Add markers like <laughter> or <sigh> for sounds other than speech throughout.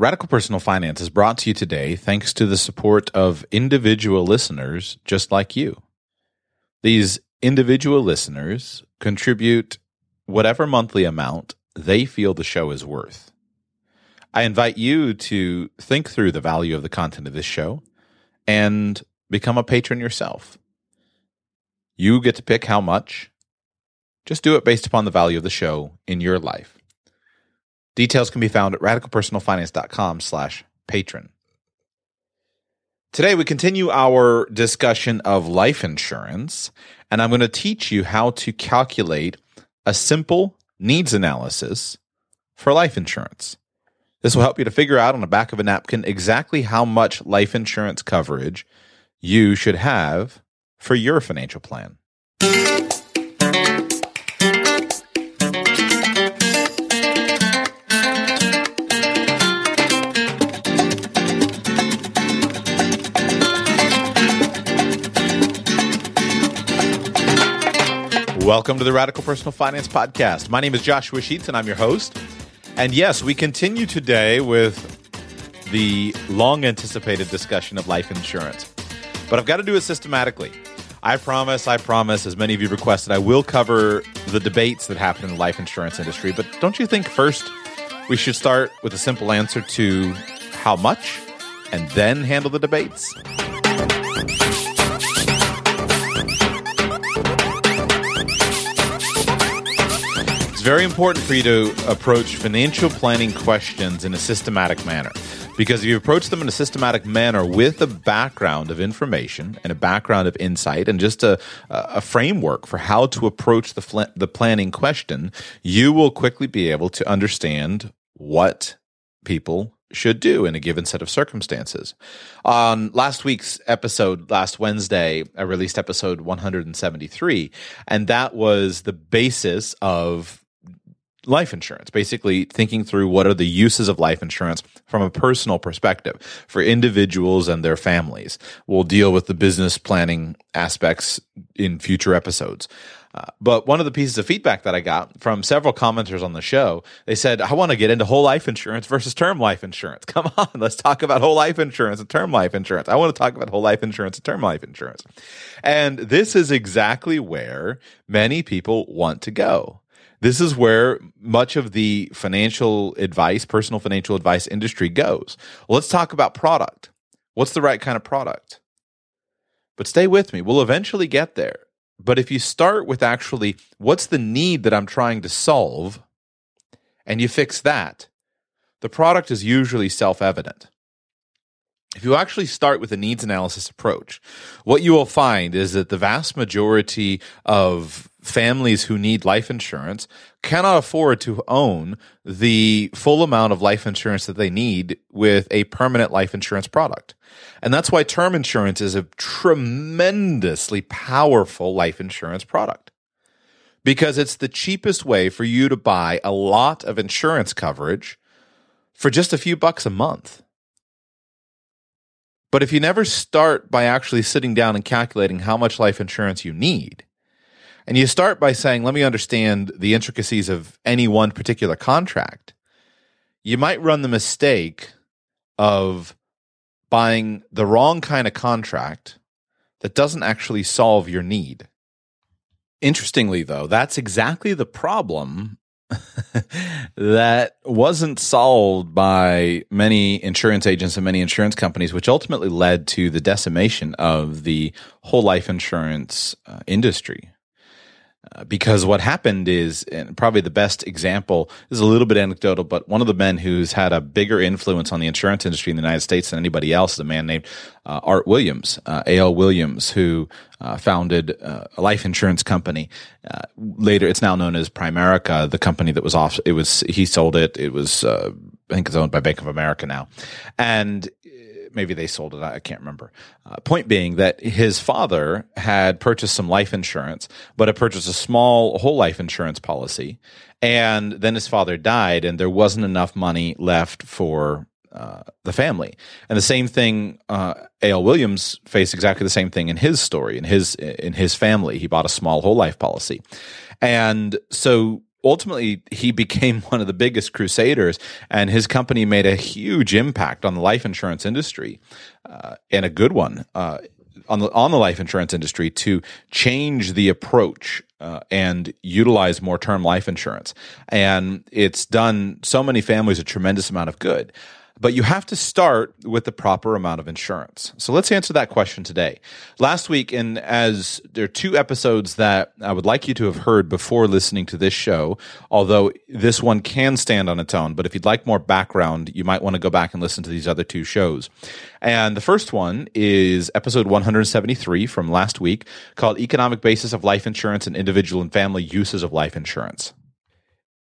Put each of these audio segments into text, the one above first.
Radical Personal Finance is brought to you today thanks to the support of individual listeners just like you. These individual listeners contribute whatever monthly amount they feel the show is worth. I invite you to think through the value of the content of this show and become a patron yourself. You get to pick how much. Just do it based upon the value of the show in your life. Details can be found at radicalpersonalfinance.com slash patron. Today, we continue our discussion of life insurance, and I'm going to teach you how to calculate a simple needs analysis for life insurance. This will help you to figure out on the back of a napkin exactly how much life insurance coverage you should have for your financial plan. Welcome to the Radical Personal Finance Podcast. My name is Joshua Sheets, and I'm your host. And yes, we continue today with the long anticipated discussion of life insurance. But I've got to do it systematically. I promise, I promise, as many of you requested, I will cover the debates that happen in the life insurance industry. But don't you think first we should start with a simple answer to how much and then handle the debates? Very important for you to approach financial planning questions in a systematic manner. Because if you approach them in a systematic manner with a background of information and a background of insight and just a, a framework for how to approach the, fl- the planning question, you will quickly be able to understand what people should do in a given set of circumstances. On last week's episode, last Wednesday, I released episode 173, and that was the basis of life insurance, basically thinking through what are the uses of life insurance from a personal perspective for individuals and their families. We'll deal with the business planning aspects in future episodes. Uh, but one of the pieces of feedback that I got from several commenters on the show, they said, I want to get into whole life insurance versus term life insurance. <laughs> Come on, let's talk about whole life insurance and term life insurance. I want to talk about whole life insurance and term life insurance. And this is exactly where many people want to go. This is where much of the financial advice, personal financial advice industry goes. Let's talk about product. What's the right kind of product? But stay with me. We'll eventually get there. But if you start with actually what's the need that I'm trying to solve and you fix that, the product is usually self evident. If you actually start with a needs analysis approach, what you will find is that the vast majority of families who need life insurance cannot afford to own the full amount of life insurance that they need with a permanent life insurance product. And that's why term insurance is a tremendously powerful life insurance product because it's the cheapest way for you to buy a lot of insurance coverage for just a few bucks a month. But if you never start by actually sitting down and calculating how much life insurance you need, and you start by saying, let me understand the intricacies of any one particular contract, you might run the mistake of buying the wrong kind of contract that doesn't actually solve your need. Interestingly, though, that's exactly the problem <laughs> that wasn't solved by many insurance agents and many insurance companies, which ultimately led to the decimation of the whole life insurance uh, industry. Uh, because what happened is, and probably the best example is a little bit anecdotal, but one of the men who's had a bigger influence on the insurance industry in the United States than anybody else is a man named uh, Art Williams, uh, A.L. Williams, who uh, founded uh, a life insurance company. later, it's now known as Primerica, the company that was off. It was he sold it. It was I think it's owned by Bank of America now, and maybe they sold it. I can't remember. Uh, point being that his father had purchased some life insurance, but had purchased a small whole life insurance policy. And then his father died, and there wasn't enough money left for uh, the family. And the same thing, uh, A.L. Williams faced exactly the same thing in his story, in his in his family. He bought a small whole life policy, and so ultimately he became <laughs> one of the biggest crusaders and his company made a huge impact on the life insurance industry uh, and a good one uh, on the on the life insurance industry to change the approach uh, and utilize more term life insurance. And it's done so many families a tremendous amount of good but you have to start with the proper amount of insurance. So let's answer that question today. Last week, and as there are two episodes that I would like you to have heard before listening to this show, although this one can stand on its own, but if you'd like more background, you might want to go back and listen to these other two shows. And the first one is episode 173 from last week called Economic Basis of Life Insurance and Individual and Family Uses of Life Insurance.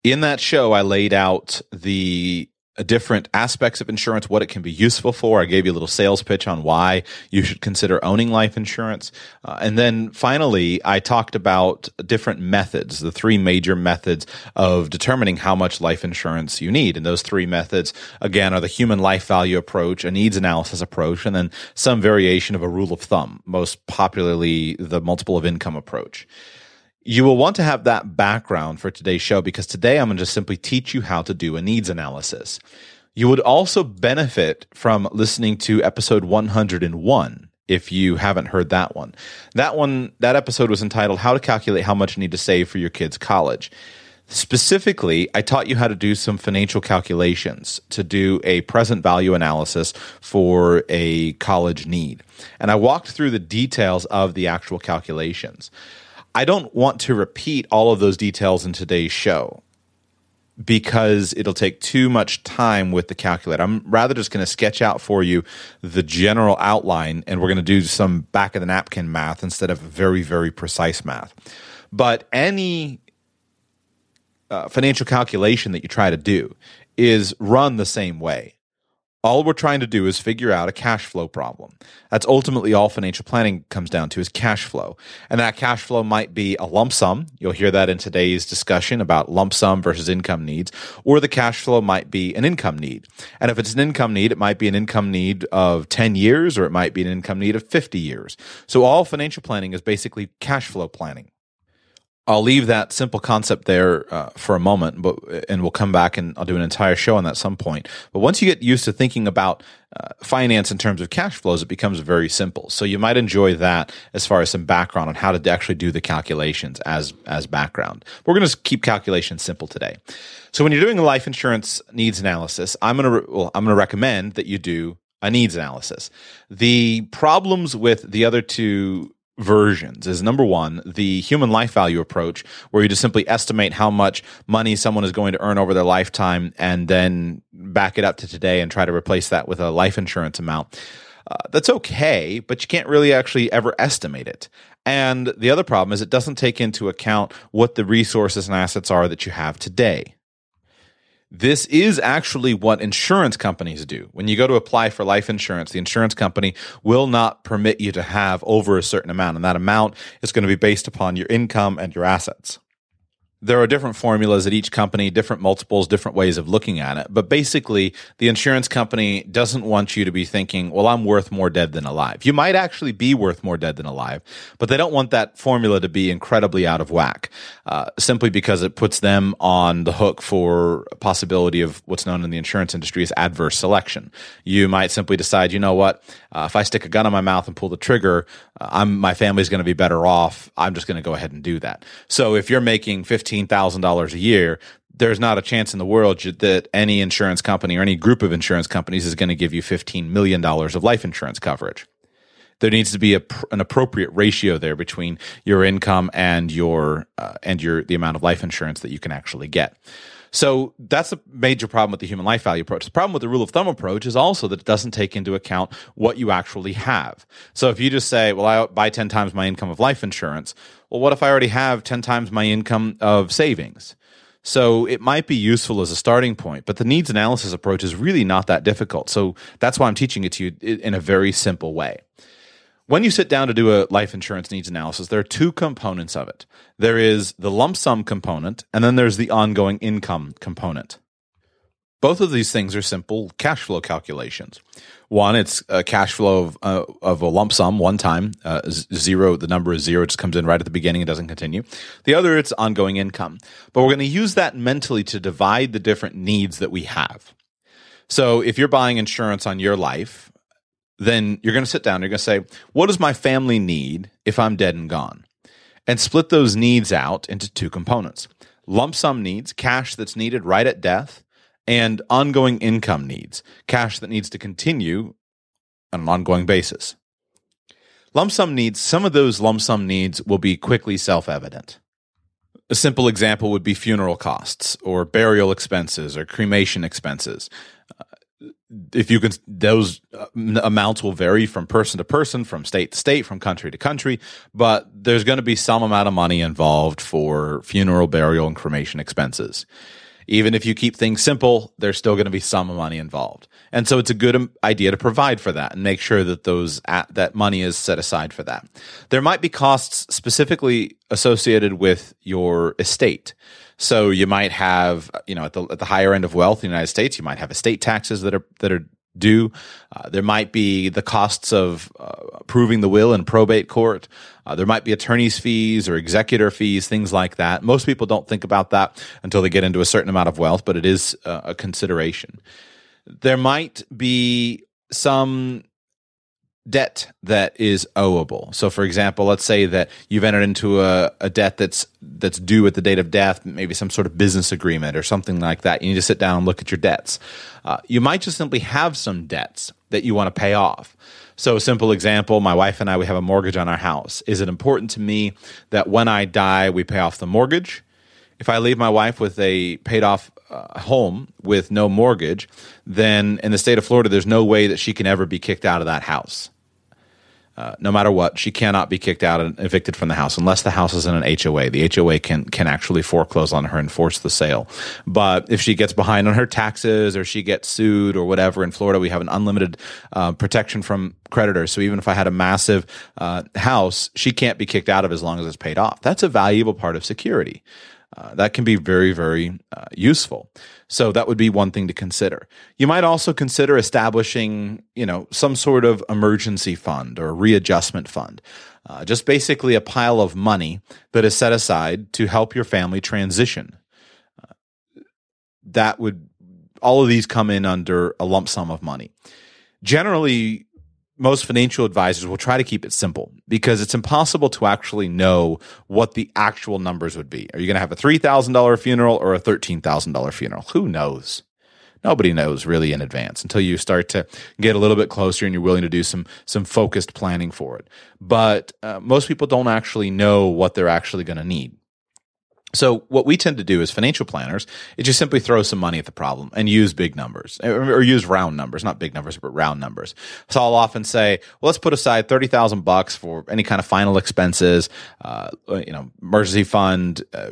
In that show, I laid out the different aspects of insurance, what it can be useful for. I gave you a little sales pitch on why you should consider owning life insurance. Uh, and then finally, I talked about different methods, the three major methods of determining how much life insurance you need. And those three methods, again, are the human life value approach, a needs analysis approach, and then some variation of a rule of thumb, most popularly the multiple of income approach. You will want to have that background for today's show because today I'm going to just simply teach you how to do a needs analysis. You would also benefit from listening to episode 101 if you haven't heard that one. That one, that episode was entitled How to Calculate How Much You Need to Save for Your Kids' College. Specifically, I taught you how to do some financial calculations to do a present value analysis for a college need. And I walked through the details of the actual calculations. I don't want to repeat all of those details in today's show because it'll take too much time with the calculator. I'm rather just going to sketch out for you the general outline and we're going to do some back of the napkin math instead of very, very precise math. But any uh, financial calculation that you try to do is run the same way. All we're trying to do is figure out a cash flow problem. That's ultimately all financial planning comes down to is cash flow. And that cash flow might be a lump sum. You'll hear that in today's discussion about lump sum versus income needs. Or the cash flow might be an income need. And if it's an income need, it might be an income need of 10 years or it might be an income need of 50 years. So all financial planning is basically cash flow planning. I'll leave that simple concept there uh, for a moment, but and we'll come back and I'll do an entire show on that some point. But once you get used to thinking about uh, finance in terms of cash flows, it becomes very simple. So you might enjoy that as far as some background on how to actually do the calculations as as background. We're going to keep calculations simple today. So when you're doing a life insurance needs analysis, I'm going to re- well, I'm going to recommend that you do a needs analysis. The problems with the other two versions is number one, the human life value approach, where you just simply estimate how much money someone is going to earn over their lifetime and then back it up to today and try to replace that with a life insurance amount. Uh, that's okay, but you can't really actually ever estimate it. And the other problem is it doesn't take into account what the resources and assets are that you have today. This is actually what insurance companies do. When you go to apply for life insurance, the insurance company will not permit you to have over a certain amount, and that amount is going to be based upon your income and your assets there are different formulas at each company, different multiples, different ways of looking at it. But basically, the insurance company doesn't want you to be thinking, well, I'm worth more dead than alive. You might actually be worth more dead than alive, but they don't want that formula to be incredibly out of whack, uh, simply because it puts them on the hook for a possibility of what's known in the insurance industry as adverse selection. You might simply decide, you know what, uh, if I stick a gun in my mouth and pull the trigger, uh, I'm, my family's going to be better off. I'm just going to go ahead and do that. So if you're making 15 $15,000 a year, there's not a chance in the world that any insurance company or any group of insurance companies is going to give you $15 million of life insurance coverage. There needs to be a, an appropriate ratio there between your income and your uh, and your the amount of life insurance that you can actually get. So that's a major problem with the human life value approach. The problem with the rule of thumb approach is also that it doesn't take into account what you actually have. So if you just say, well, I buy 10 times my income of life insurance, well, what if I already have 10 times my income of savings? So it might be useful as a starting point, but the needs analysis approach is really not that difficult. So that's why I'm teaching it to you in a very simple way. When you sit down to do a life insurance needs analysis, there are two components of it. There is the lump sum component, and then there's the ongoing income component. Both of these things are simple cash flow calculations. One, it's a cash flow of, uh, of a lump sum one time, uh, zero, the number is zero, it just comes in right at the beginning and doesn't continue. The other, it's ongoing income. But we're going to use that mentally to divide the different needs that we have. So if you're buying insurance on your life, then you're going to sit down, you're going to say, what does my family need if I'm dead and gone? And split those needs out into two components lump sum needs, cash that's needed right at death, and ongoing income needs, cash that needs to continue on an ongoing basis. Lump sum needs, some of those lump sum needs will be quickly self evident. A simple example would be funeral costs or burial expenses or cremation expenses. Uh, if you can, those uh, amounts will vary from person to person, from state to state, from country to country, but there's going to be some amount of money involved for funeral, burial, and cremation expenses even if you keep things simple, there's still going to be some money involved. And so it's a good um, idea to provide for that and make sure that those that money is set aside for that. There might be costs specifically associated with your estate. So you might have, you know, at the at the higher end of wealth in the United States, you might have estate taxes that are that are due. Uh, there might be the costs of uh, proving the will in probate court. Uh, there might be attorney's fees or executor fees, things like that. Most people don't think about that until they get into a certain amount of wealth, but it is uh, a consideration. There might be some debt that is owable. So, for example, let's say that you've entered into a, a, debt that's that's due at the date of death, maybe some sort of business agreement or something like that. You need to sit down and look at your debts. Uh, you might just simply have some debts that you want to pay off. So, a simple example: my wife and I we have a mortgage on our house. Is it important to me that when I die we pay off the mortgage? If I leave my wife with a paid off uh, home with no mortgage, then in the state of Florida, there's no way that she can ever be kicked out of that house. Uh, no matter what, she cannot be kicked out and evicted from the house unless the house is in an HOA. The HOA can can actually foreclose on her and force the sale. But if she gets behind on her taxes or she gets sued or whatever, in Florida we have an unlimited uh, protection from creditors. So even if I had a massive uh, house, she can't be kicked out of as long as it's paid off. That's a valuable part of security. Uh, that can be very, very uh, useful. So that would be one thing to consider. You might also consider establishing, you know, some sort of emergency fund or readjustment fund. Uh, just basically a pile of money that is set aside to help your family transition. Uh, that would all of these come in under a lump sum of money. Generally, most financial advisors will try to keep it simple because it's impossible to actually know what the actual numbers would be. Are you going to have a $3,000 funeral or a $13,000 funeral? Who knows? Nobody knows really in advance until you start to get a little bit closer and you're willing to do some some focused planning for it. But uh, most people don't actually know what they're actually going to need. So what we tend to do as financial planners is just simply throw some money at the problem and use big numbers or use round numbers, not big numbers, but round numbers. So I'll often say, well, let's put aside 30,000 bucks for any kind of final expenses, uh, you know, emergency fund, uh,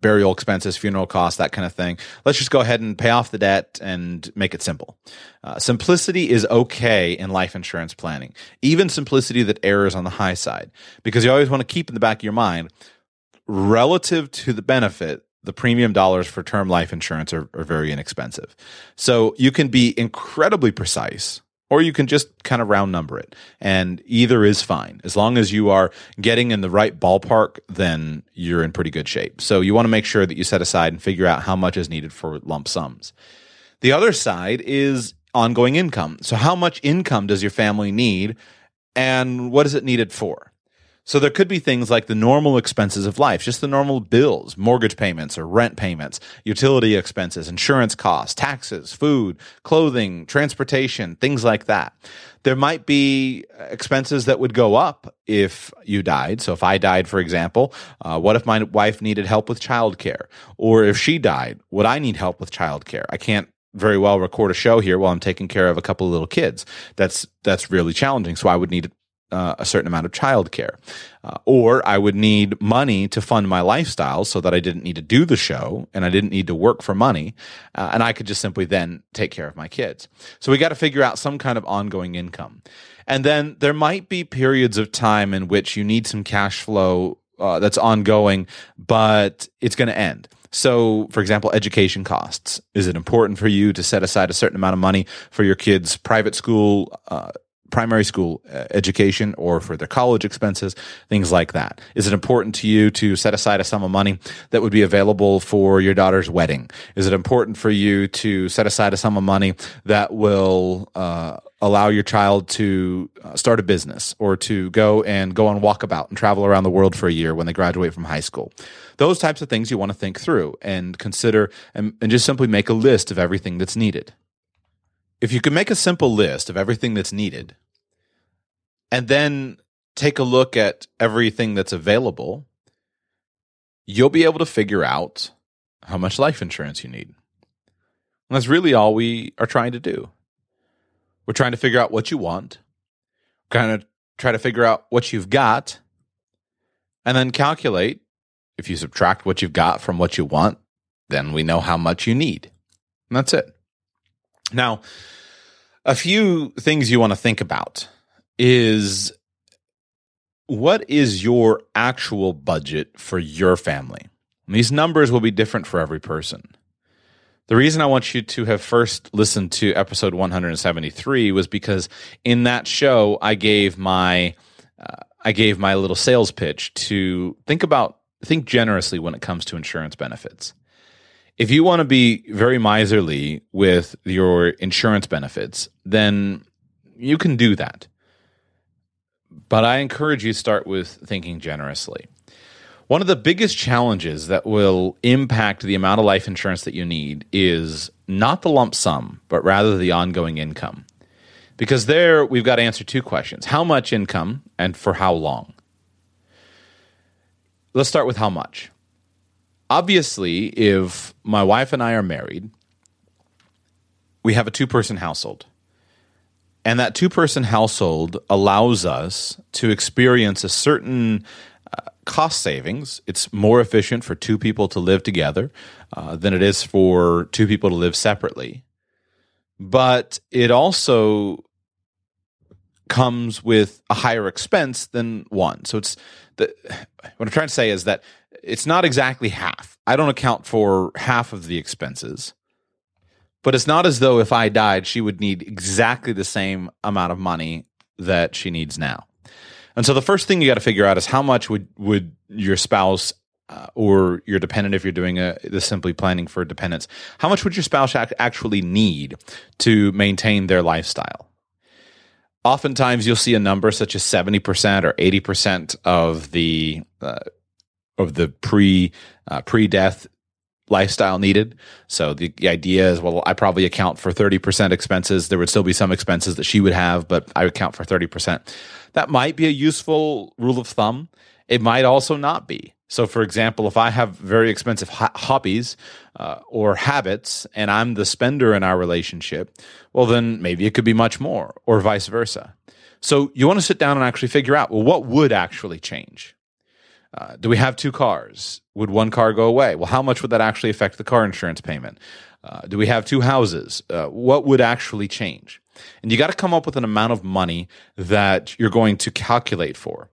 burial expenses, funeral costs, that kind of thing. Let's just go ahead and pay off the debt and make it simple. Uh, simplicity is okay in life insurance planning, even simplicity that errors on the high side, because you always want to keep in the back of your mind relative to the benefit, the premium dollars for term life insurance are, are very inexpensive. So you can be incredibly precise or you can just kind of round number it and either is fine. As long as you are getting in the right ballpark then you're in pretty good shape. So you want to make sure that you set aside and figure out how much is needed for lump sums. The other side is ongoing income. So how much income does your family need and what is it needed for so there could be things like the normal expenses of life, just the normal bills, mortgage payments or rent payments, utility expenses, insurance costs, taxes, food, clothing, transportation, things like that. There might be expenses that would go up if you died. So if I died, for example, uh, what if my wife needed help with childcare? Or if she died, would I need help with childcare? I can't very well record a show here while I'm taking care of a couple of little kids. That's that's really challenging. So I would need uh, a certain amount of childcare. Uh, or I would need money to fund my lifestyle so that I didn't need to do the show and I didn't need to work for money. Uh, and I could just simply then take care of my kids. So we got to figure out some kind of ongoing income. And then there might be periods of time in which you need some cash flow uh, that's ongoing, but it's going to end. So, for example, education costs. Is it important for you to set aside a certain amount of money for your kids' private school uh, primary school uh, education or for their college expenses, things like that? Is it important to you to set aside a sum of money that would be available for your daughter's wedding? Is it important for you to set aside a sum of money that will uh, allow your child to uh, start a business or to go and go on walkabout and travel around the world for a year when they graduate from high school? Those types of things you want to think through and consider and, and just simply make a list of everything that's needed. If you can make a simple list of everything that's needed and then take a look at everything that's available, you'll be able to figure out how much life insurance you need. And that's really all we are trying to do. We're trying to figure out what you want, kind of try to figure out what you've got, and then calculate if you subtract what you've got from what you want, then we know how much you need. And that's it. Now, a few things you want to think about is what is your actual budget for your family? And these numbers will be different for every person. The reason I want you to have first listened to episode 173 was because in that show I gave my uh, I gave my little sales pitch to think about think generously when it comes to insurance benefits if you want to be very miserly with your insurance benefits, then you can do that. But I encourage you to start with thinking generously. One of the biggest challenges that will impact the amount of life insurance that you need is not the lump sum, but rather the ongoing income. Because there we've got to answer two questions how much income and for how long? Let's start with how much obviously, if my wife and I are married, we have a two person household. And that two person household allows us to experience a certain uh, cost savings. It's more efficient for two people to live together uh, than it is for two people to live separately. But it also comes with a higher expense than one. So it's the, what I'm trying to say is that it's not exactly half. I don't account for half of the expenses. But it's not as though if I died, she would need exactly the same amount of money that she needs now. And so the first thing you got to figure out is how much would would your spouse uh, or your dependent, if you're doing a, the simply planning for dependents, how much would your spouse ac- actually need to maintain their lifestyle? Oftentimes, you'll see a number such as seventy percent or eighty percent of the uh, of the pre uh, pre death lifestyle needed. So the, the, idea is, well, I probably account for 30% expenses. There would still be some expenses that she would have, but I would count for 30%. That might be a useful rule of thumb. It might also not be. So, for example, if I have very expensive ho- hobbies uh, or habits and I'm the spender in our relationship, well, then maybe it could be much more or vice versa. So, you want to sit down and actually figure out, well, what would actually change? Uh, do we have two cars? Would one car go away? Well, how much would that actually affect the car insurance payment? Uh, do we have two houses? Uh, what would actually change? And you got to come up with an amount of money that you're going to calculate for.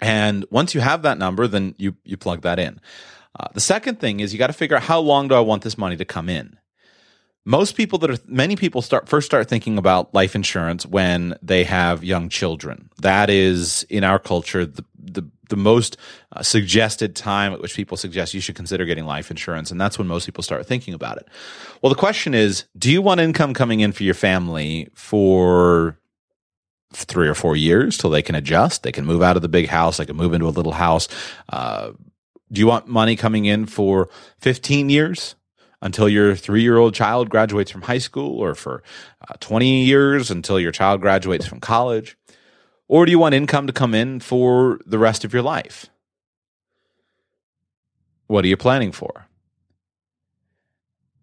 And once you have that number, then you you plug that in. Uh, the second thing is you got to figure out how long do I want this money to come in most people that are many people start first start thinking about life insurance when they have young children that is in our culture the the, the most uh, suggested time at which people suggest you should consider getting life insurance and that's when most people start thinking about it. Well the question is do you want income coming in for your family for three or four years till they can adjust? They can move out of the big house. They can move into a little house. Uh, do you want money coming in for 15 years until your three year old child graduates from high school or for uh, 20 years until your child graduates from college? Or do you want income to come in for the rest of your life? What are you planning for?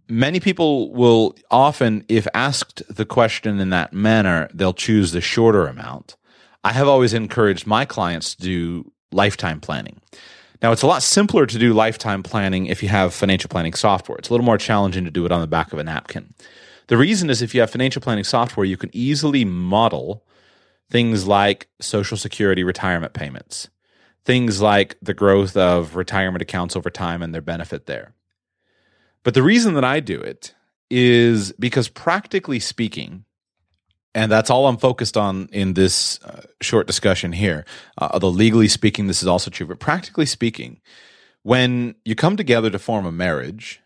Many people will often, if asked the question in that manner, they'll choose the shorter amount. I have always encouraged my clients to do lifetime planning. Now, it's a lot simpler to do lifetime planning if you have financial planning software. It's a little more challenging to do it on the back of a napkin. The reason is if you have financial planning software, you can easily model things like Social Security retirement payments, things like the growth of retirement accounts over time and their benefit there. But the reason that I do it is because, practically speaking, and that's all I'm focused on in this uh, short discussion here. Uh, although legally speaking, this is also true, but practically speaking, when you come together to form a marriage,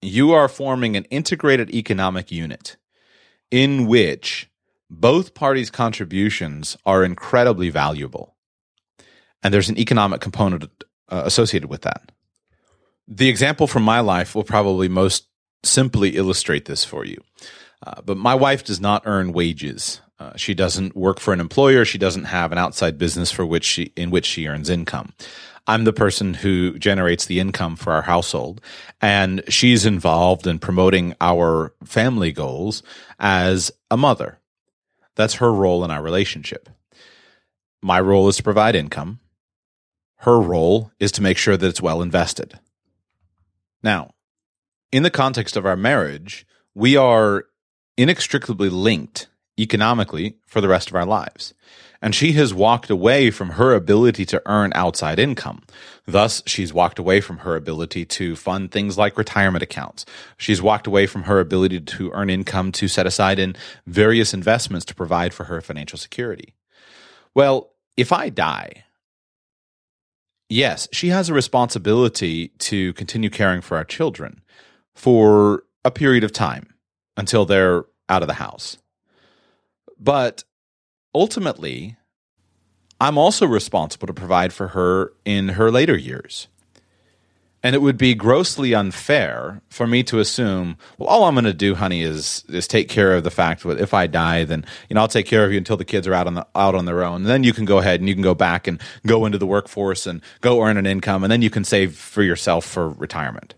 you are forming an integrated economic unit in which both parties' contributions are incredibly valuable. And there's an economic component uh, associated with that. The example from my life will probably most simply illustrate this for you. Uh, but my wife does not earn wages. Uh, she doesn't work for an employer. She doesn't have an outside business for which she in which she earns income. I'm the person who generates the income for our household, and she's involved in promoting our family goals as a mother. That's her role in our relationship. My role is to provide income. Her role is to make sure that it's well invested. Now, in the context of our marriage, we are inextricably linked economically for the rest of our lives. And she has walked away from her ability to earn outside income. Thus, she's walked away from her ability to fund things like retirement accounts. She's walked away from her ability to earn income to set aside in various investments to provide for her financial security. Well, if I die, yes, she has a responsibility to continue caring for our children for a period of time until they're out of the house. But ultimately, I'm also responsible to provide for her in her later years. And it would be grossly unfair for me to assume, well, all I'm going to do, honey, is is take care of the fact that if I die, then you know I'll take care of you until the kids are out on the out on their own. And then you can go ahead and you can go back and go into the workforce and go earn an income, and then you can save for yourself for retirement.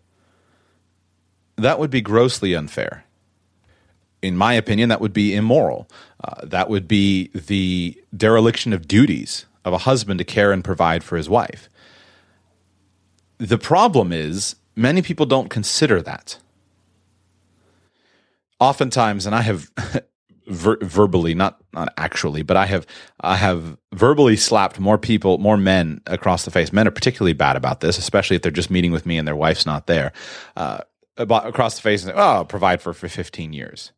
That would be grossly unfair. In my opinion, that would be immoral. Uh, that would be the dereliction of duties of a husband to care and provide for his wife. The problem is, many people don't consider that. Oftentimes, and I have <laughs> ver- verbally, not not actually, but I have I have verbally slapped more people, more men across the face. Men are particularly bad about this, especially if they're just meeting with me and their wife's not there. Uh, about, across the face and say, "Oh, I'll provide for for 15 years."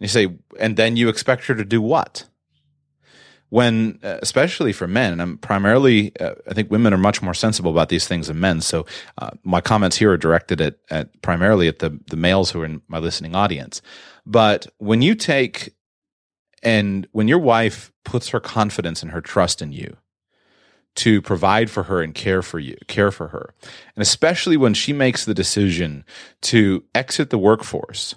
And you say, and then you expect her to do what? When, uh, especially for men, and I'm primarily, uh, I think women are much more sensible about these things than men. So uh, my comments here are directed at, at primarily at the the males who are in my listening audience. But when you take and when your wife puts her confidence and her trust in you, to provide for her and care for you, care for her. And especially when she makes the decision to exit the workforce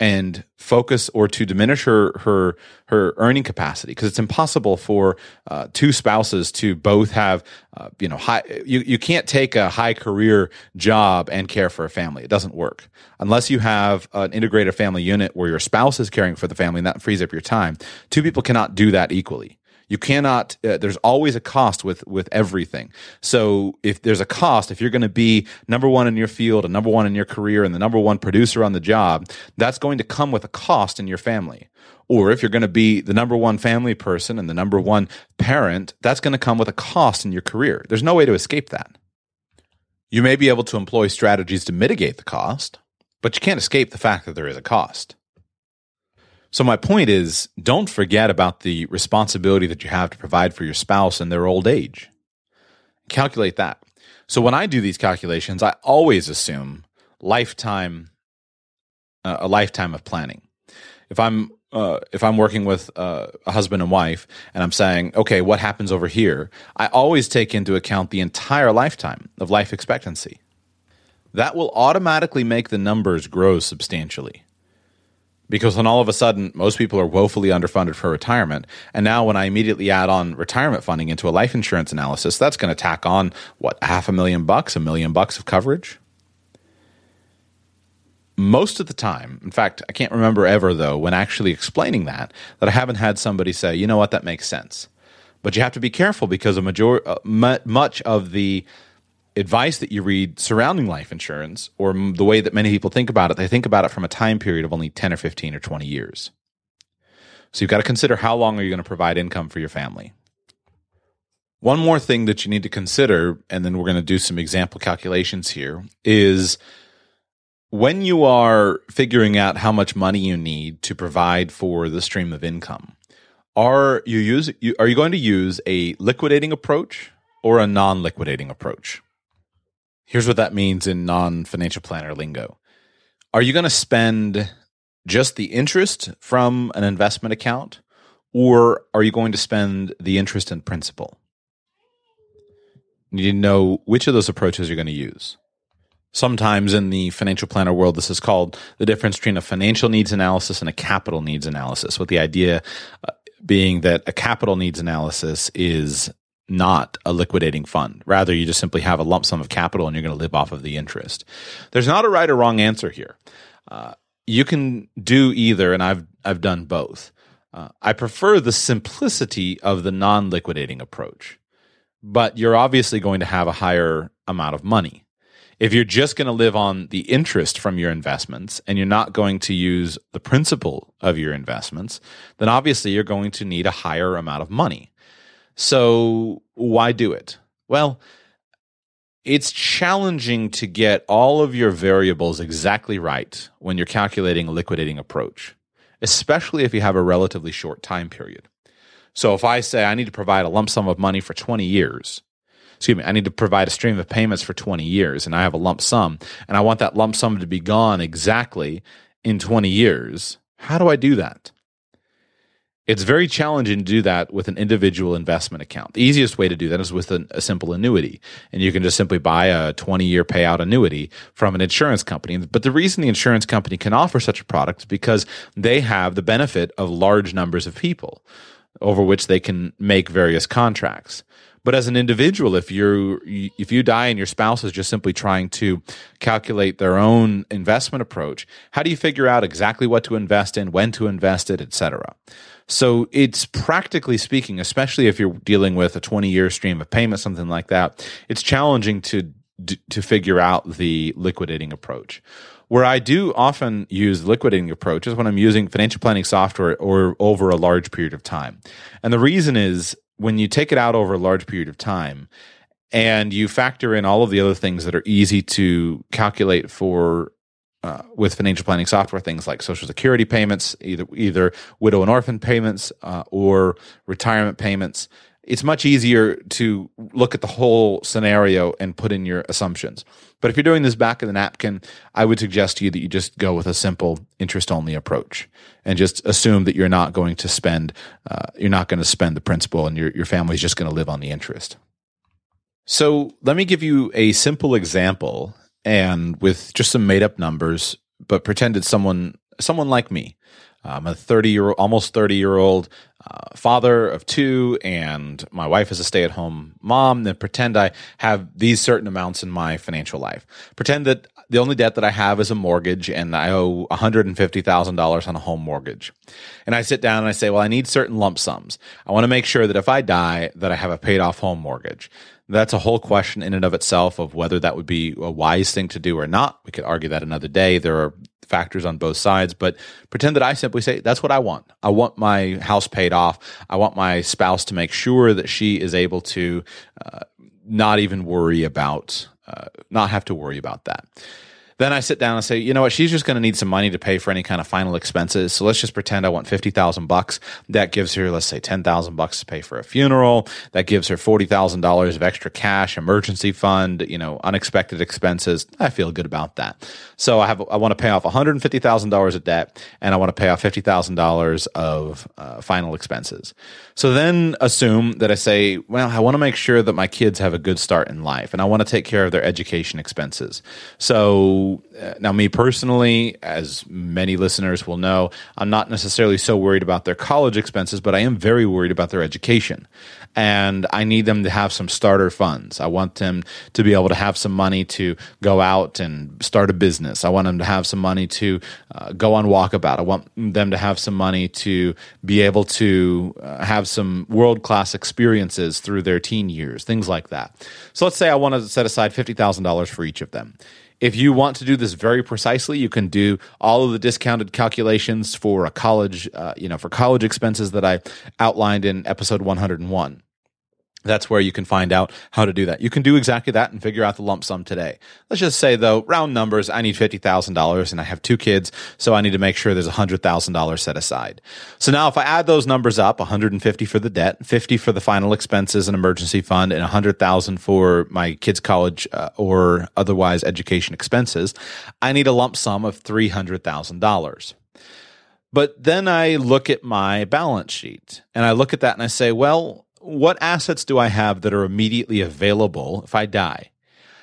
and focus or to diminish her her her earning capacity because it's impossible for uh, two spouses to both have uh, you know high you, you can't take a high career job and care for a family. It doesn't work. Unless you have an integrated family unit where your spouse is caring for the family and that frees up your time two people cannot do that equally you cannot. Uh, there's always a cost with with everything. So if there's a cost, if you're going to be number one in your field and number one in your career and the number one producer on the job, that's going to come with a cost in your family. Or if you're going to be the number one family person and the number one parent, that's going to come with a cost in your career. There's no way to escape that. You may be able to employ strategies to mitigate the cost, but you can't escape the fact that there is a cost. So my point is don't forget about the responsibility that you have to provide for your spouse in their old age. Calculate that. So when I do these calculations, I always assume lifetime uh, a lifetime of planning. If I'm uh, if I'm working with uh, a husband and wife and I'm saying, okay, what happens over here? I always take into account the entire lifetime of life expectancy. That will automatically make the numbers grow substantially because then all of a sudden most people are woefully underfunded for retirement. And now when i immediately add on retirement funding into a life insurance analysis that's going to tack on what half a million bucks a million bucks of coverage? Most of the time, in fact, I can't remember ever though, when actually explaining that, that I haven't had somebody say, you know what, that makes sense. But you have to be careful because a major, uh, much of the advice that you read surrounding life insurance, or the way that many people think about it, they think about it from a time period of only 10 or 15 or 20 years. So you've got to consider how long are you going to provide income for your family. One more thing that you need to consider, and then we're going to do some example calculations here, is when you are figuring out how much money you need to provide for the stream of income, are you use are you going to use a liquidating approach or a non-liquidating approach? Here's what that means in non-financial planner lingo. Are you going to spend just the interest from an investment account or are you going to spend the interest and principal? You need to know which of those approaches you're going to use. Sometimes in the financial planner world, this is called the difference between a financial needs analysis and a capital needs analysis, with the idea uh, being that a capital needs analysis is not a liquidating fund. Rather, you just simply have a lump sum of capital and you're going to live off of the interest. There's not a right or wrong answer here. Uh, you can do either, and I've I've done both. Uh, I prefer the simplicity of the non-liquidating approach, but you're obviously going to have a higher amount of money. If you're just going to live on the interest from your investments and you're not going to use the principal of your investments, then obviously you're going to need a higher amount of money. So why do it? Well, it's challenging to get all of your variables exactly right when you're calculating a liquidating approach, especially if you have a relatively short time period. So if I say I need to provide a lump sum of money for 20 years, excuse me, I need to provide a stream of payments for 20 years and I have a lump sum and I want that lump sum to be gone exactly in 20 years. How do I do that? It's very challenging to do that with an individual investment account. The easiest way to do that is with an, a simple annuity. And you can just simply buy a 20 year payout annuity from an insurance company. But the reason the insurance company can offer such a product is because they have the benefit of large numbers of people over which they can make various contracts. But as an individual, if you if you die and your spouse is just simply trying to calculate their own investment approach, how do you figure out exactly what to invest in, when to invest it, etc. So it's practically speaking, especially if you're dealing with a 20 year stream of payment, something like that, it's challenging to to figure out the liquidating approach. Where I do often use liquidating approach is when I'm using financial planning software or over a large period of time. And the reason is when you take it out over a large period of time and you factor in all of the other things that are easy to calculate for uh, with financial planning software, things like social security payments, either either widow and orphan payments uh, or retirement payments, it's much easier to look at the whole scenario and put in your assumptions. But if you're doing this back of the napkin, I would suggest to you that you just go with a simple interest only approach and just assume that you're not going to spend uh, you're not going to spend the principal and your your family's just going to live on the interest. So let me give you a simple example and with just some made up numbers, but pretend it's someone someone like me. I'm a 30 year almost 30 year old uh, father of two, and my wife is a stay at home mom. Then pretend I have these certain amounts in my financial life. Pretend that the only debt that I have is a mortgage, and I owe $150,000 on a home mortgage. And I sit down and I say, well, I need certain lump sums. I want to make sure that if I die, that I have a paid off home mortgage. That's a whole question in and of itself of whether that would be a wise thing to do or not. We could argue that another day. There are factors on both sides, but pretend that I simply say, that's what I want. I want my house paid off. I want my spouse to make sure that she is able to uh, not even worry about, uh, not have to worry about that. Then I sit down and say, you know what? She's just going to need some money to pay for any kind of final expenses. So let's just pretend I want fifty thousand bucks. That gives her, let's say, ten thousand bucks to pay for a funeral. That gives her forty thousand dollars of extra cash, emergency fund, you know, unexpected expenses. I feel good about that. So I have, I want to pay off one hundred and fifty thousand dollars of debt, and I want to pay off fifty thousand dollars of uh, final expenses. So then assume that I say, well, I want to make sure that my kids have a good start in life, and I want to take care of their education expenses. So uh, now, me personally, as many listeners will know, I'm not necessarily so worried about their college expenses, but I am very worried about their education. And I need them to have some starter funds. I want them to be able to have some money to go out and start a business. I want them to have some money to uh, go on walkabout. I want them to have some money to be able to uh, have some world class experiences through their teen years, things like that. So let's say I want to set aside $50,000 for each of them. If you want to do this very precisely, you can do all of the discounted calculations for a college, uh, you know, for college expenses that I outlined in episode 101. That's where you can find out how to do that. You can do exactly that and figure out the lump sum today. Let's just say though, round numbers, I need $50,000 and I have two kids, so I need to make sure there's $100,000 set aside. So now if I add those numbers up, 150 for the debt, 50 for the final expenses and emergency fund, and 100,000 for my kids' college uh, or otherwise education expenses, I need a lump sum of $300,000. But then I look at my balance sheet and I look at that and I say, well, what assets do I have that are immediately available if I die?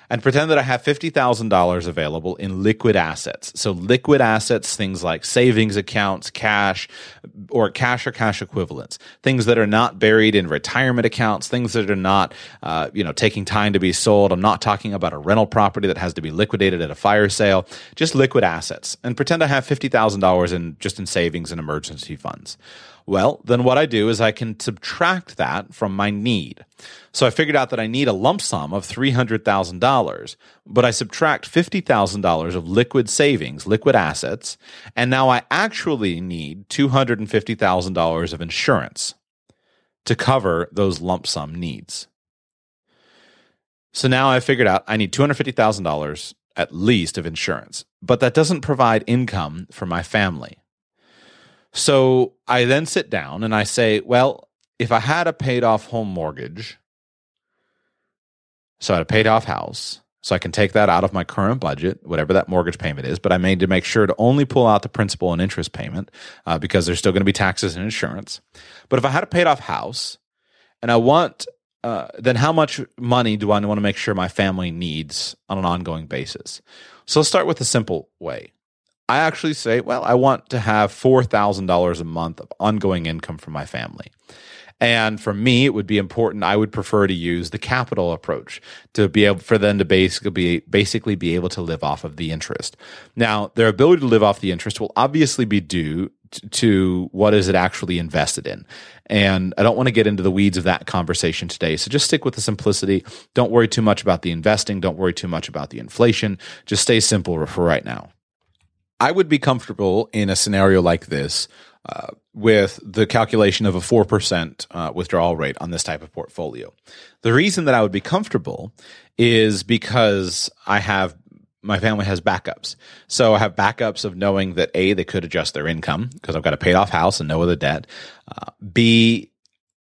And pretend that I have $50,000 available in liquid assets. So, liquid assets, things like savings accounts, cash, or cash or cash equivalents, things that are not buried in retirement accounts, things that are not, uh, you know, taking time to be sold. I'm not talking about a rental property that has to be liquidated at a fire sale, just liquid assets. And pretend I have $50,000 in just in savings and emergency funds. Well, then what I do is I can subtract that from my need. So I figured out that I need a lump sum of $300,000, but I subtract $50,000 of liquid savings, liquid assets, and now I actually need $250,000 of insurance to cover those lump sum needs. So now I figured out I need $250,000 at least of insurance, but that doesn't provide income for my family. So I then sit down and I say, well, if I had a paid off home mortgage, so I had a paid off house, so I can take that out of my current budget, whatever that mortgage payment is. But I made to make sure to only pull out the principal and interest payment uh, because there's still going to be taxes and insurance. But if I had a paid off house and I want, uh, then how much money do I want to make sure my family needs on an ongoing basis? So let's start with a simple way. I actually say, well, I want to have $4,000 a month of ongoing income from my family. And for me, it would be important. I would prefer to use the capital approach to be able for them to basically be basically be able to live off of the interest. Now, their ability to live off the interest will obviously be due to what is it actually invested in. And I don't want to get into the weeds of that conversation today. So just stick with the simplicity. Don't worry too much about the investing. Don't worry too much about the inflation. Just stay simple for right now. I would be comfortable in a scenario like this uh, with the calculation of a 4% uh, withdrawal rate on this type of portfolio. The reason that I would be comfortable is because I have my family has backups. So I have backups of knowing that A, they could adjust their income because I've got a paid off house and no other debt. Uh, B,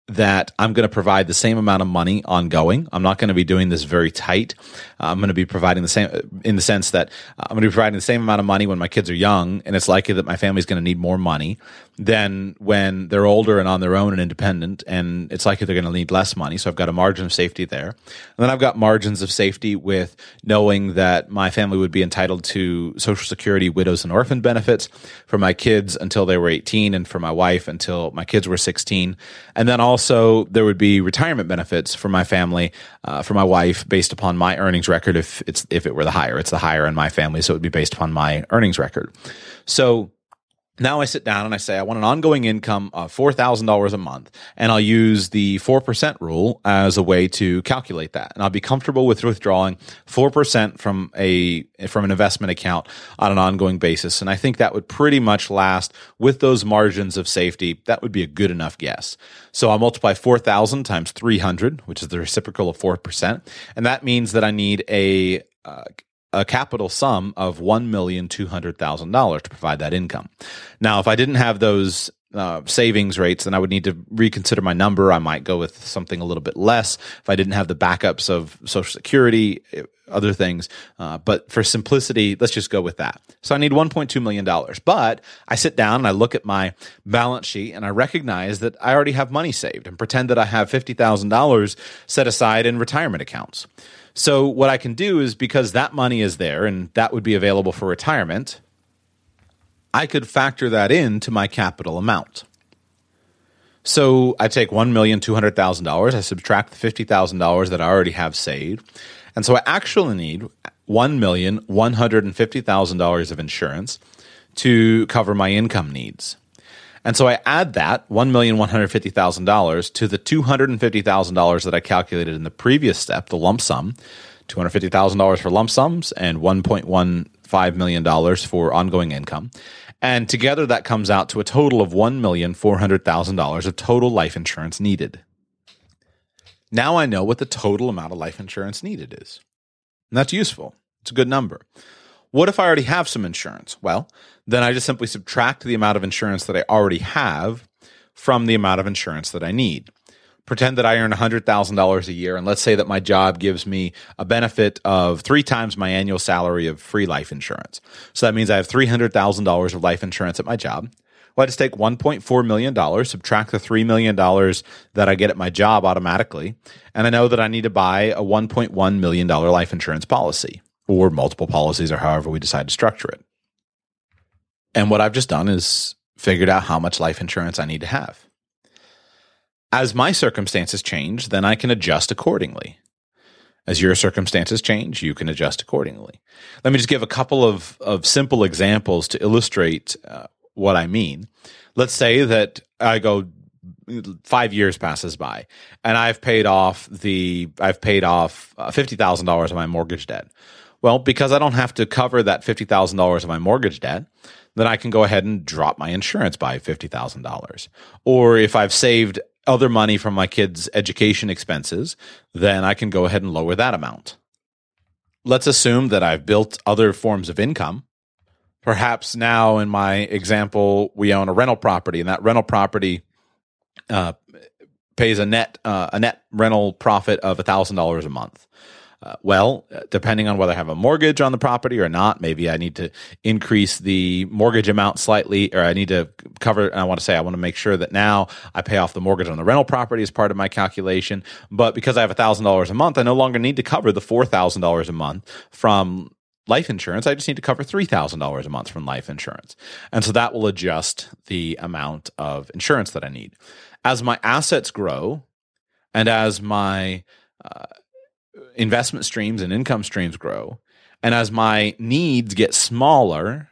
that I'm going to provide the same amount of money ongoing. I'm not going to be doing this very tight. Uh, I'm going to be providing the same in the sense that uh, I'm going to be providing the same amount of money when my kids are young, and it's likely that my family's going to need more money than when they're older and on their own and independent, and it's likely they're going to need less money. So I've got a margin of safety there. And then I've got margins of safety with knowing that my family would be entitled to Social Security, widows, and orphan benefits for my kids until they were 18, and for my wife until my kids were 16. And then also there would be retirement benefits for my family, uh, for my wife, based upon my earnings record. If it's if it were the higher, it's the higher in my family, so it would be based upon my earnings record. So now I sit down and I say, I want an ongoing income of $4,000 a month. And I'll use the 4% rule as a way to calculate that. And I'll be comfortable with withdrawing 4% from a, from an investment account on an ongoing basis. And I think that would pretty much last with those margins of safety. That would be a good enough guess. So I'll multiply 4,000 times 300, which is the reciprocal of 4%. And that means that I need a, uh, a capital sum of $1,200,000 to provide that income. Now, if I didn't have those uh, savings rates, then I would need to reconsider my number. I might go with something a little bit less if I didn't have the backups of Social Security, eh, other things. Uh, but for simplicity, let's just go with that. So I need $1.2 million. But I sit down and I look at my balance sheet and I recognize that I already have money saved and pretend that I have $50,000 set aside in retirement accounts. So what I can do is because that money is there and that would be available for retirement, I could factor that into my capital amount. So I take $1,200,000, I subtract the $50,000 that I already have saved. And so I actually need $1,150,000 of insurance to cover my income needs. And so I add that $1,150,000 to the $250,000 that I calculated in the previous step, the lump sum, $250,000 for lump sums and $1.15 million for ongoing income. And together that comes out to a total of $1,400,000 of total life insurance needed. Now I know what the total amount of life insurance needed is. And that's useful. It's a good number. What if I already have some insurance? Well, then I just simply subtract the amount of insurance that I already have from the amount of insurance that I need. Pretend that I earn $100,000 a year, and let's say that my job gives me a benefit of three times my annual salary of free life insurance. So that means I have $300,000 of life insurance at my job. Well, I just take $1.4 million, subtract the $3 million that I get at my job automatically, and I know that I need to buy a $1.1 million life insurance policy or multiple policies or however we decide to structure it. And what I've just done is figured out how much life insurance I need to have. As my circumstances change, then I can adjust accordingly. As your circumstances change, you can adjust accordingly. Let me just give a couple of, of simple examples to illustrate uh, what I mean. Let's say that I go five years passes by and I've paid off the I've paid off uh, fifty thousand dollars of my mortgage debt. Well, because I don't have to cover that $50,000 of my mortgage debt, then I can go ahead and drop my insurance by $50,000. Or if I've saved other money from my kids' education expenses, then I can go ahead and lower that amount. Let's assume that I've built other forms of income. Perhaps now, in my example, we own a rental property, and that rental property uh, pays a net uh, a net rental profit of thousand dollars a month. Uh, well, uh, depending on whether I have a mortgage on the property or not, maybe I need to increase the mortgage amount slightly, or I need to cover. And I want to say I want to make sure that now I pay off the mortgage on the rental property as part of my calculation. But because I have thousand dollars a month, I no longer need to cover the four thousand dollars a month from life insurance. I just need to cover $3,000 a month from life insurance. And so that will adjust the amount of insurance that I need. As my assets grow and as my uh, investment streams and income streams grow, and as my needs get smaller,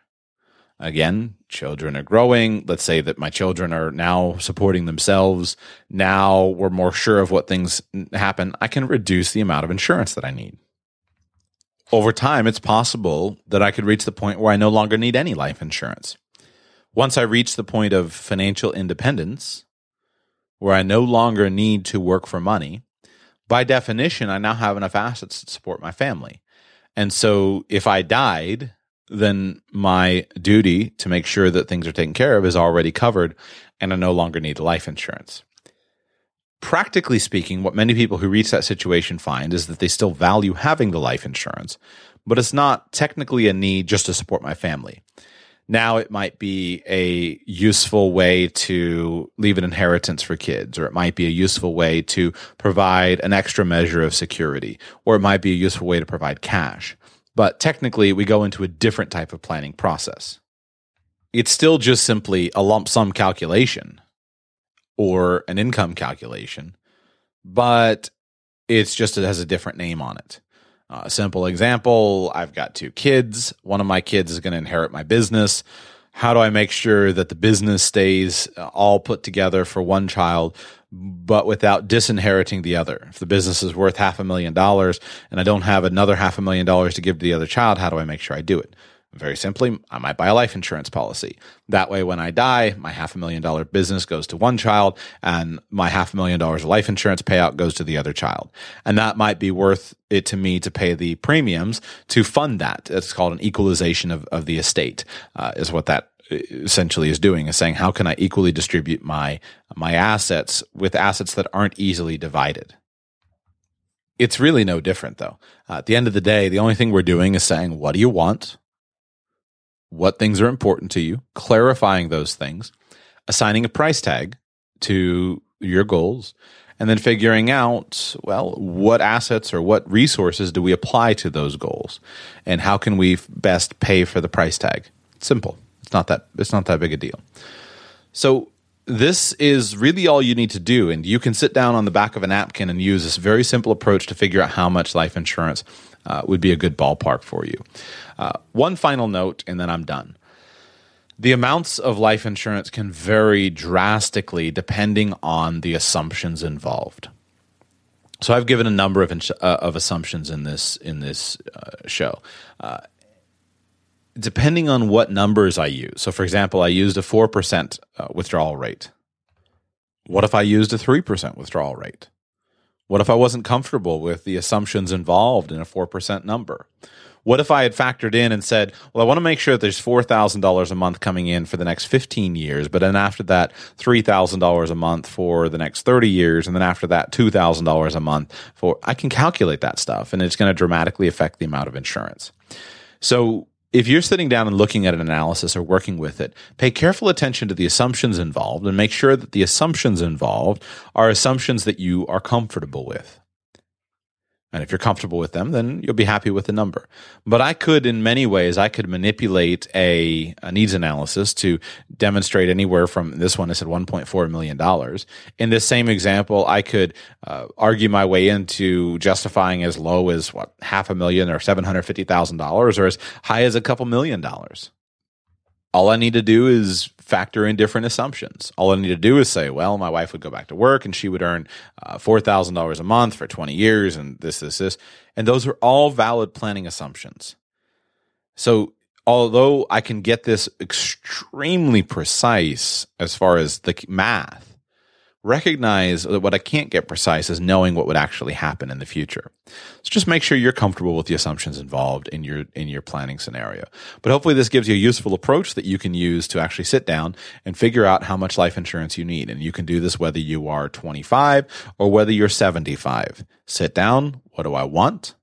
again, children are growing. Let's say that my children are now supporting themselves. Now we're more sure of what things happen. I can reduce the amount of insurance that I need. Over time, it's possible that I could reach the point where I no longer need any life insurance. Once I reach the point of financial independence, where I no longer need to work for money, by definition, I now have enough assets to support my family. And so if I died, then my duty to make sure that things are taken care of is already covered and I no longer need life insurance. Practically speaking, what many people who reach that situation find is that they still value having the life insurance, but it's not technically a need just to support my family. Now it might be a useful way to leave an inheritance for kids, or it might be a useful way to provide an extra measure of security, or it might be a useful way to provide cash. But technically, we go into a different type of planning process. It's still just simply a lump sum calculation or an income calculation, but it's just it has a different name on it. Uh, a simple example I've got two kids. One of my kids is going to inherit my business. How do I make sure that the business stays uh, all put together for one child, but without disinheriting the other? If the business is worth half a million dollars and I don't have another half a million dollars to give to the other child, how do I make sure I do it? Very simply, I might buy a life insurance policy. That way, when I die, my half a million dollar business goes to one child and my half a million dollars of life insurance payout goes to the other child. And that might be worth it to me to pay the premiums to fund that. It's called an equalization of, of the estate, uh, is what that essentially is doing is saying how can I equally distribute my my assets with assets that aren't easily divided. It's really no different though. Uh, at the end of the day, the only thing we're doing is saying what do you want? What things are important to you, clarifying those things, assigning a price tag to your goals, and then figuring out, well, what assets or what resources do we apply to those goals, and how can we best pay for the price tag? simple. It's not that it's not that big a deal. So this is really all you need to do, and you can sit down on the back of a napkin and use this very simple approach to figure out how much life insurance uh, would be a good ballpark for you. Uh, one final note, and then I'm done. The amounts of life insurance can vary drastically depending on the assumptions involved. So I've given a number of ins- uh, of assumptions in this in this uh, show. Uh, depending on what numbers I use. So, for example, I used a 4% uh, withdrawal rate. What if I used a 3% withdrawal rate? What if I wasn't comfortable with the assumptions involved in a 4% number? What if I had factored in and said, well, I want to make sure that there's $4,000 a month coming in for the next 15 years, but then after that, $3,000 a month for the next 30 years, and then after that, $2,000 a month for, I can calculate that stuff and it's going to dramatically affect the amount of insurance. So if you're sitting down and looking at an analysis or working with it, pay careful attention to the assumptions involved and make sure that the assumptions involved are assumptions that you are comfortable with. And if you're comfortable with them, then you'll be happy with the number. But I could, in many ways, I could manipulate a, a needs analysis to demonstrate anywhere from this one, I said $1.4 million. In this same example, I could uh, argue my way into justifying as low as what, half a million or $750,000 or as high as a couple million dollars all I need to do is factor in different assumptions. All I need to do is say, well, my wife would go back to work and she would earn uh, $4,000 a month for 20 years and this, this, this. And those are all valid planning assumptions. So, although I can get this extremely precise as far as the math, recognize that what I can't get precise is knowing what would actually happen in the future. So just make sure you're comfortable with the assumptions involved in your in your planning scenario. But hopefully this gives you a useful approach that you can use to actually sit down and figure out how much life insurance you need. And you can do this whether you are 25 or whether you're 75. Sit down, what do I want?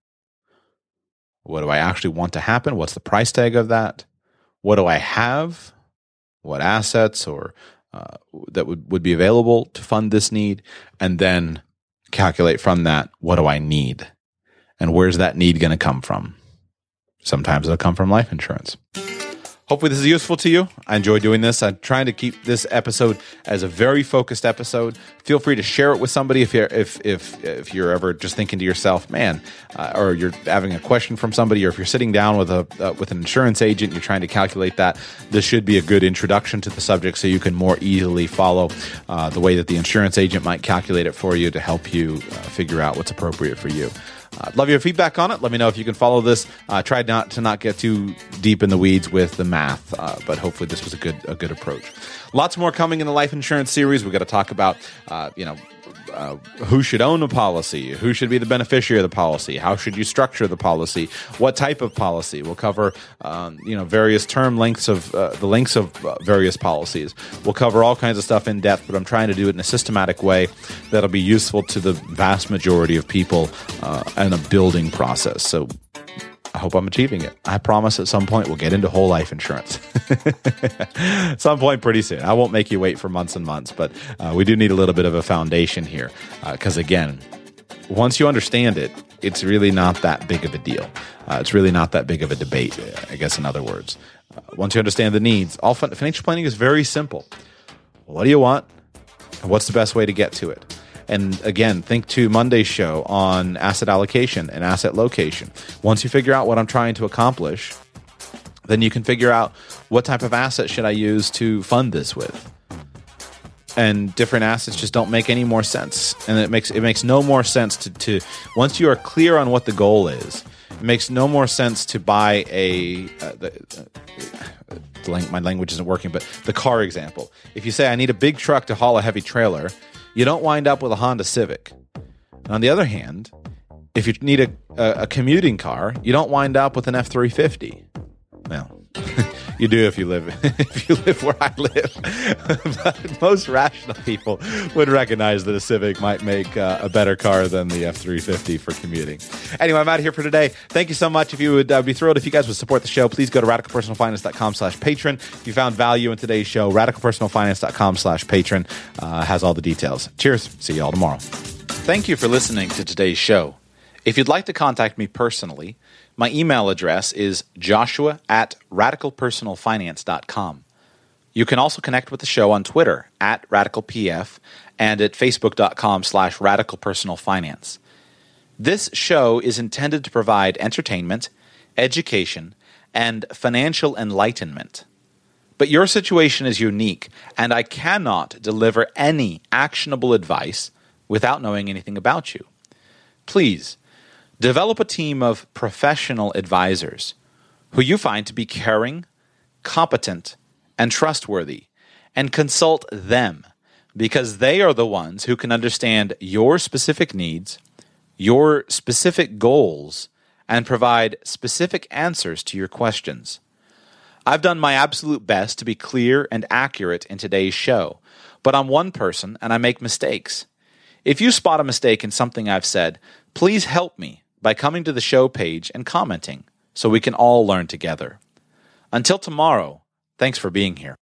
What do I actually want to happen? What's the price tag of that? What do I have? What assets or uh, that would, would be available to fund this need, and then calculate from that what do I need, and where's that need going to come from? Sometimes it'll come from life insurance. Hopefully, this is useful to you. I enjoy doing this. I'm trying to keep this episode as a very focused episode. Feel free to share it with somebody if you're if if if you're ever just thinking to yourself, man, uh, or you're having a question from somebody, or if you're sitting down with a uh, with an insurance agent, you're trying to calculate that. This should be a good introduction to the subject, so you can more easily follow uh, the way that the insurance agent might calculate it for you to help you uh, figure out what's appropriate for you. I'd love your feedback on it. Let me know if you can follow this. Uh, tried not to not get too deep in the weeds with the math, uh, but hopefully this was a good a good approach. Lots more coming in the life insurance series. We've got to talk about, uh, you know, uh, who should own a policy, who should be the beneficiary of the policy, how should you structure the policy, what type of policy. We'll cover, um, you know, various term lengths of uh, the lengths of uh, various policies. We'll cover all kinds of stuff in depth, but I'm trying to do it in a systematic way that'll be useful to the vast majority of people uh, a building process. So I hope I'm achieving it. I promise at some point we'll get into whole life insurance. <laughs> some point pretty soon. I won't make you wait for months and months, but uh, we do need a little bit of a foundation here. Because uh, again, once you understand it, it's really not that big of a deal. Uh, it's really not that big of a debate, I guess, in other words. Uh, once you understand the needs, all financial planning is very simple. What do you want? And what's the best way to get to it? And again, think to Monday's show on asset allocation and asset location. Once you figure out what I'm trying to accomplish, then you can figure out what type of asset should I use to fund this with. And different assets just don't make any more sense. And it makes it makes no more sense to, to once you are clear on what the goal is, it makes no more sense to buy a uh, the, uh, my language isn't working, but the car example. If you say I need a big truck to haul a heavy trailer, you don't wind up with a Honda Civic. On the other hand, if you need a, a, a commuting car, you don't wind up with an F 350. Well, <laughs> You do if you live <laughs> if you live where I live. <laughs> but most rational people would recognize that a Civic might make uh, a better car than the F three fifty for commuting. Anyway, I'm out of here for today. Thank you so much. If you would uh, be thrilled if you guys would support the show, please go to radicalpersonalfinance.com slash patron. If you found value in today's show, radicalpersonalfinance.com slash patron uh, has all the details. Cheers. See you all tomorrow. Thank you for listening to today's show. If you'd like to contact me personally, my email address is joshua at radicalpersonalfinance.com. You can also connect with the show on Twitter at radicalpf and at facebook.com slash radicalpersonalfinance. This show is intended to provide entertainment, education, and financial enlightenment. But your situation is unique, and I cannot deliver any actionable advice without knowing anything about you. Please develop a team of professional advisors who you find to be caring, competent, and trustworthy, and consult them because they are the ones who can understand your specific needs, your specific goals, and provide specific answers to your questions. I've done my absolute best to be clear and accurate in today's show, but I'm one person and I make mistakes. If you spot a mistake in something I've said, please help me by coming to the show page and commenting so we can all learn together. Until tomorrow, thanks for being here.